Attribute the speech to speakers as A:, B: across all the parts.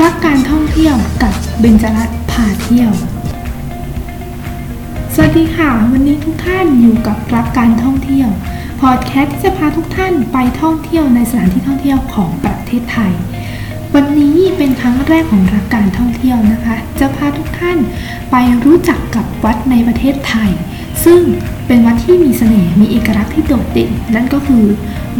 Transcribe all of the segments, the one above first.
A: รักการท่องเที่ยวกับเบญจรัตน์พาเที่ยว สวัสดีค่ะ วันนี้ทุกท่านอยู่กับรักการท่องเที่ยว พอดแคสต์ที่จะพาทุกท่านไปท่องเที่ยวในสถานที่ท่องเที่ยวของประเทศไทย วันนี้เป็นครั้งแรกของรักการท่องเที่ยวนะคะ จะพาทุกท่านไปรู้จักกับวัดในประเทศไทย ซึ่งเป็นวัดที่มีเสน่ห์มีเอกลักษณ์ที่โดดเด่น นั่นก็คือ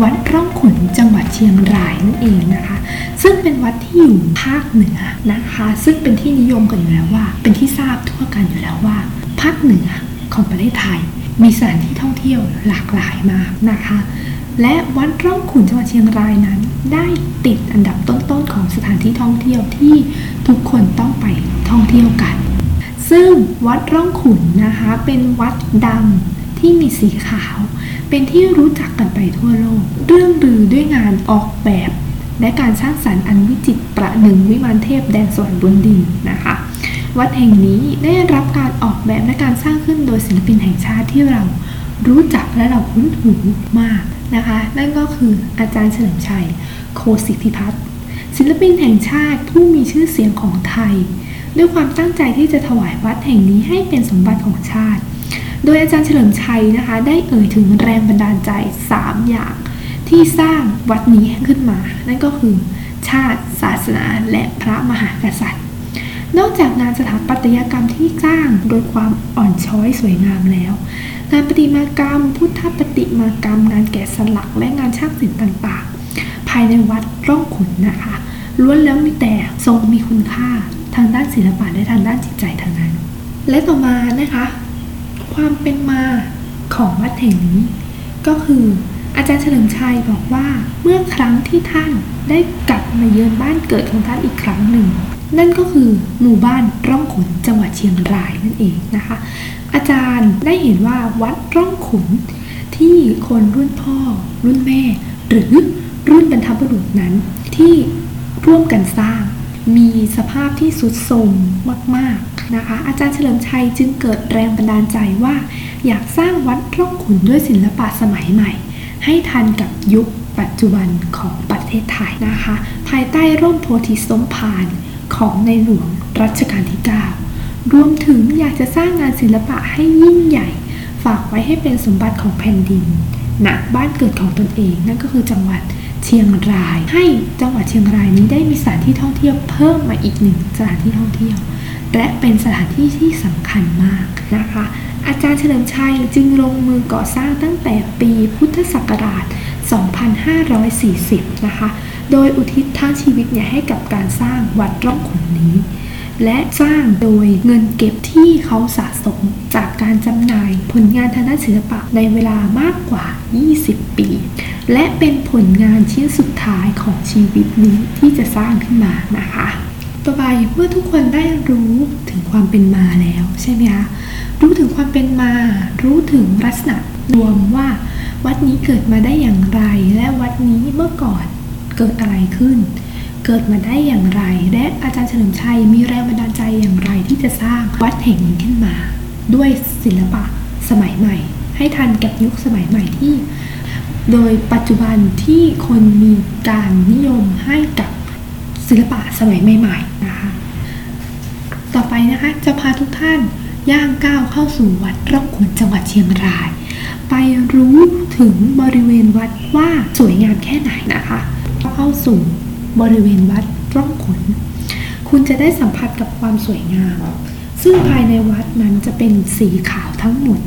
A: วัดร่องขุนจังหวัดเชียงรายนั่นเองนะคะ ซึ่งเป็นวัดที่อยู่ภาคเหนือนะคะ ซึ่งเป็นที่นิยมกันอยู่แล้วว่า เป็นที่ทราบทั่วกันอยู่แล้วว่า ภาคเหนือของประเทศไทย มีสถานที่ท่องเที่ยวหลากหลายมากนะคะ และวัดร่องขุนจังหวัดเชียงรายนั้น ได้ติดอันดับต้นๆของสถานที่ท่องเที่ยวที่ทุกคนต้องไปท่องเที่ยวกัน ซึ่งวัดร่องขุนนะคะ เป็นวัดดังที่มีสีขาว เป็นที่รู้จักกันไปทั่วโลก เรื่องลือด้วยงานออกแบบ และการสร้างสรรค์อันวิจิตรประหนึ่งวิมานเทพแดนสวรรค์บนดินนะคะ วัดแห่งนี้ได้รับการออกแบบและการสร้างขึ้นโดยศิลปินแห่งชาติที่เรารู้จักและเราคุ้นหูมากนะคะ นั่นก็คืออาจารย์เฉลิมชัย โคสิทธิพัฒน์ศิลปินแห่งชาติผู้มีชื่อเสียงของไทย ด้วยความตั้งใจที่จะถวายวัดแห่งนี้ให้เป็นสมบัติของชาติ โดยอาจารย์เฉลิมชัยนะคะ ได้เอ่ยถึงแรงบันดาลใจ 3 อย่างที่สร้างวัดนี้ขึ้นมา นั่นก็คือ ชาติ ศาสนา และพระมหากษัตริย์ นอกจากงานสถาปัตยกรรมที่สร้างโดยความอ่อนช้อยสวยงามแล้ว งานประติมากรรม พุทธปฏิมากรรม งานแกะสลัก และงานช่างศิลป์ต่างๆ ภายในวัดร่องขุนนะคะ ล้วนแล้วมีแต่ทรงมีคุณค่า ทางด้านศิลปะและทางด้านจิตใจทางนั้น และต่อมานะคะ ความเป็นมาของวัดแห่งนี้ ก็คืออาจารย์เฉลิมชัยบอกว่าเมื่อครั้งที่ท่านได้กลับมาเยือนบ้านเกิดของท่านอีกครั้งหนึ่ง นั่นก็คือหมู่บ้านร่องขุนจังหวัดเชียงรายนั่นเองนะคะ อาจารย์ได้เห็นว่าวัดร่องขุนที่คนรุ่นพ่อ รุ่นแม่ หรือรุ่นบรรพบุรุษนั้นที่ร่วมกันสร้าง มีสภาพที่สุดโทมมากๆนะคะ อาจารย์เฉลิมชัยจึงเกิดแรงบันดาลใจว่า อยากสร้างวัดร่องขุนด้วยศิลปะสมัยใหม่ ให้ทันกับยุคปัจจุบันของประเทศไทยนะคะ ภายใต้ร่มโพธิสมภารของในหลวงรัชกาลที่ 9 รวมถึงอยากจะสร้างงานศิลปะให้ยิ่งใหญ่ ฝากไว้ให้เป็นสมบัติของแผ่นดินณบ้านเกิดของตนเอง นั่นก็คือจังหวัด เชียงราย ให้จังหวัดเชียงรายนี้ได้มีสถานที่ท่องเที่ยวเพิ่มมาอีกหนึ่งสถานที่ท่องเที่ยว และเป็นสถานที่ที่สำคัญมากนะคะ อาจารย์เฉลิมชัยจึงลงมือก่อสร้างตั้งแต่ปีพุทธศักราช 2540 นะคะ โดยอุทิศทั้งชีวิตเนี่ยให้กับการสร้างวัดร่องขุนนี้ และสร้างโดยเงินเก็บที่เขาสะสมจากการจำหน่ายผลงานทางด้านศิลปะในเวลามากกว่า 20 ปี และเป็นผลงานชิ้นสุดท้ายของชีวิตนี้ที่จะสร้างขึ้นมานะคะต่อไปเมื่อทุกคนได้รู้ถึงความเป็นมาแล้วใช่ไหมคะรู้ถึงความเป็นมา รู้ถึงลักษณะรวมว่า วัดนี้เกิดมาได้อย่างไร และวัดนี้เมื่อก่อนเกิดอะไรขึ้น เกิดมาได้อย่างไร และอาจารย์เฉลิมชัยมีแรงบันดาลใจอย่างไรที่จะสร้างวัดแห่งนี้ขึ้นมา ด้วยศิลปะสมัยใหม่ ให้ทันกับยุคสมัยใหม่ที่ โดยปัจจุบันที่คนมีการนิยมให้กับศิลปะสมัยใหม่ๆนะคะต่อไปนะคะจะพาทุกท่านย่างก้าวเข้าสู่วัดร่องขุนจังหวัดเชียงราย ไปรู้ถึงบริเวณวัดว่าสวยงามแค่ไหนนะคะเข้าสู่ บริเวณวัดร่องขุน คุณจะได้สัมผัสกับความสวยงาม ซึ่งภายในวัดนั้นจะเป็นสีขาวทั้งหมด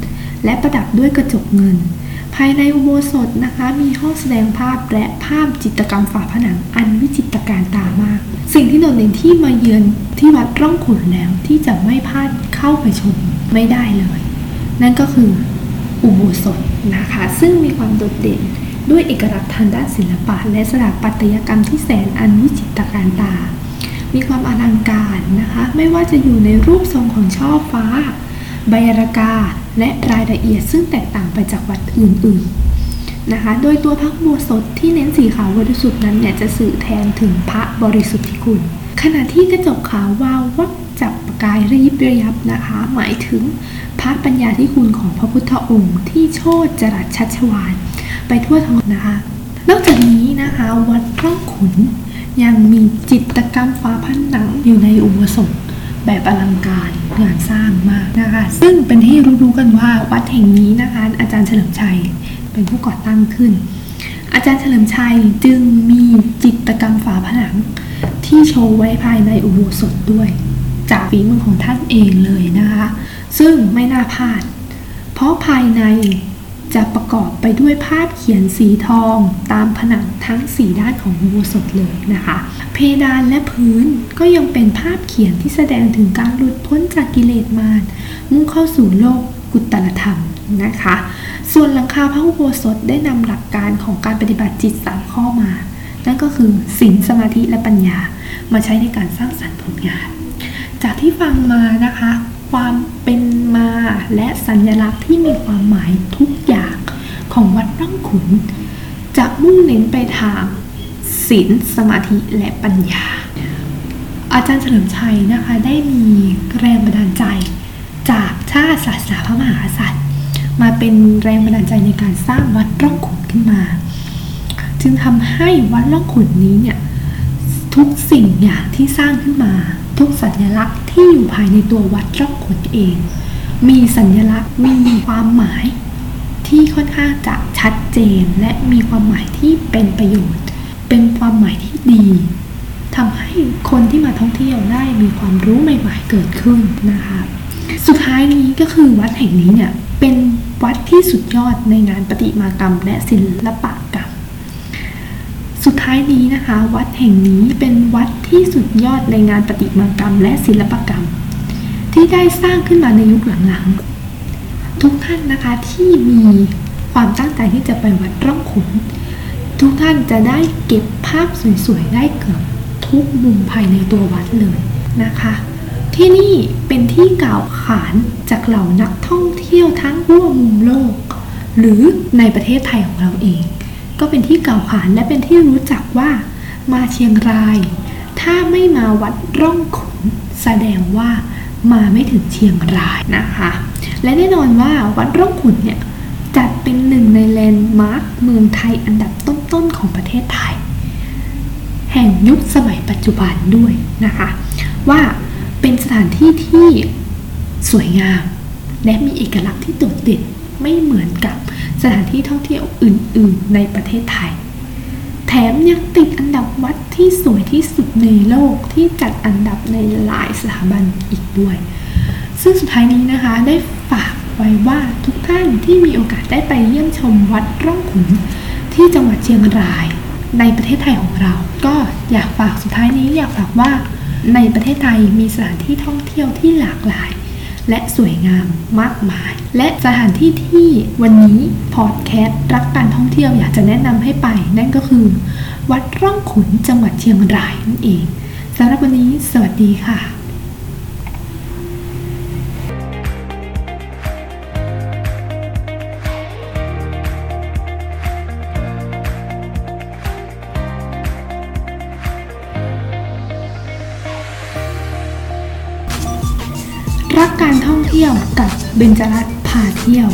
A: และประดับด้วยกระจกเงิน ภายในอุโบสถนะคะมีห้องแสดงภาพและภาพจิตรกรรมฝาผนังอันวิจิตรการตามาก สิ่งที่โดดเด่นที่มาเยือนที่วัดร่องขุนแล้วที่จะไม่พลาดเข้าไปชมไม่ได้เลย นั่นก็คืออุโบสถนะคะ ซึ่งมีความโดดเด่น ด้วยเอกลักษณ์ทางด้านศิลปะ และสถาปัตยกรรมที่แสนอันวิจิตรการตา มีความอลังการนะคะ ไม่ว่าจะอยู่ในรูปทรงของช่อฟ้า ใบรากา และรายละเอียดซึ่งแตกต่างไปจากวัดอื่นๆนะคะ โดยตัวพระโบสถที่เน้นสีขาวบริสุทธิ์นั้นเนี่ยจะสื่อแทนถึงพระบริสุทธิ์คุณ ขณะที่กระจกขาววาววับจับ กายระยิบระยับนะคะ หมายถึงพระปัญญาที่คุณของพระพุทธองค์ ที่โชดจรัสชัชวานไปทั่วทั้งนะคะ นอกจากนี้นะคะวัดร่องขุนยังมีจิตกรรมฝาผนังอยู่ในอุโบสถแบบอลังการงานสร้างมากนะคะ ซึ่งเป็นที่รู้ๆกันว่าวัดแห่งนี้นะคะ อาจารย์เฉลิมชัยเป็นผู้ก่อตั้งขึ้น อาจารย์เฉลิมชัยจึงมีจิตกรรมฝาผนังที่โชว์ไว้ภายในอุโบสถด้วย จากฝีมือของท่านเองเลยนะคะ ซึ่งไม่น่าพลาด เพราะภายในจะประกอบไปด้วยภาพเขียนสีทองตามผนังทั้งสีด้านของอุโบสถเลยนะคะ เพดานและพื้นก็ยังเป็นภาพเขียนที่แสดงถึงการหลุดพ้นจากกิเลสมารมุ่งเข้าสู่โลกกุตตรธรรมนะคะ ส่วนหลังคาพระอุโบสถได้นำหลักการของการปฏิบัติจิตสามข้อมา นั่นก็คือศีลสมาธิและปัญญามาใช้ในการสร้างสรรค์ผลงาน จากที่ฟังมานะคะ ความเป็นมาและสัญลักษณ์ที่มีความหมายทุกอย่างของวัดร่องขุน จะมุ่งเน้นไปทางศีลสมาธิและปัญญา อาจารย์เฉลิมชัยนะคะได้มีแรงบันดาลใจ จากชาติศาสนาพระมหากษัตริย์ มาเป็นแรงบันดาลใจในการสร้างวัดร่องขุนขึ้นมา จึงทำให้วัดร่องขุนนี้เนี่ยทุกสิ่งอย่างที่สร้างขึ้นมา ทุกสัญลักษณ์ที่อยู่ภายในตัววัดร่องขุนเอง มีสัญลักษณ์มีความหมาย ที่ค่อนข้างจะชัดเจน และมีความหมายที่เป็นประโยชน์ เป็นความหมายที่ดีทำให้คนที่มาท่องเที่ยวได้มีความรู้ใหม่ๆเกิดขึ้นนะคะสุดท้ายนี้ก็คือวัดแห่งนี้เนี่ยเป็นวัดที่สุดยอดในงานประติมากรรมและศิลปกรรม สุดท้ายนี้นะคะ วัดแห่งนี้เป็นวัดที่สุดยอดในงานประติมากรรม และศิลปกรรม ที่ได้สร้างขึ้นมาในยุคหลังๆ ทุกท่านนะคะที่มีความตั้งใจที่จะไปวัดร่องขุน ทุกท่านจะได้เก็บภาพสวยๆ ได้เกือบทุกมุมภายในตัววัดเลยนะคะ ที่นี่เป็นที่กล่าวขานจากเหล่านักท่องเที่ยวทั้งทั่วมุมโลก หรือในประเทศไทยของเราเอง ก็เป็นที่กล่าวขานและเป็นที่รู้จักว่า มาเชียงราย ถ้าไม่มาวัดร่องขุนแสดงว่ามาไม่ถึงเชียงรายนะคะ และแน่นอนว่าวัดร่องขุนเนี่ยจัดเป็นหนึ่งในแลนด์มาร์คเมืองไทยอันดับต้นๆของประเทศไทย แห่งยุคสมัยปัจจุบันด้วยนะคะ ว่าเป็นสถานที่ที่สวยงาม และมีเอกลักษณ์ที่โดดเด่นไม่เหมือนกับ สถานที่ท่องเที่ยวอื่น ๆ ในประเทศไทย แถมยังติดอันดับวัดที่สวยที่สุดในโลกที่จัดอันดับในหลายสถาบันอีกด้วย ซึ่งสุดท้ายนี้นะคะได้ฝากไว้ว่าทุกท่านที่มีโอกาสได้ไปเยี่ยมชมวัดร่องขุนที่จังหวัดเชียงราย ในประเทศไทยของเรา ก็อยากฝากสุดท้ายนี้อยากฝากว่าในประเทศไทยมีสถานที่ท่องเที่ยวที่หลากหลาย และสวยงามมากมาย และสถานที่ที่วันนี้พอดแคสต์รักการท่องเที่ยวอยากจะแนะนำให้ไป นั่นก็คือ วัดร่องขุนจังหวัดเชียงรายนั่นเองสำหรับวันนี้ สวัสดีค่ะ เที่ยวกับเบญจรัตน์พาเที่ยว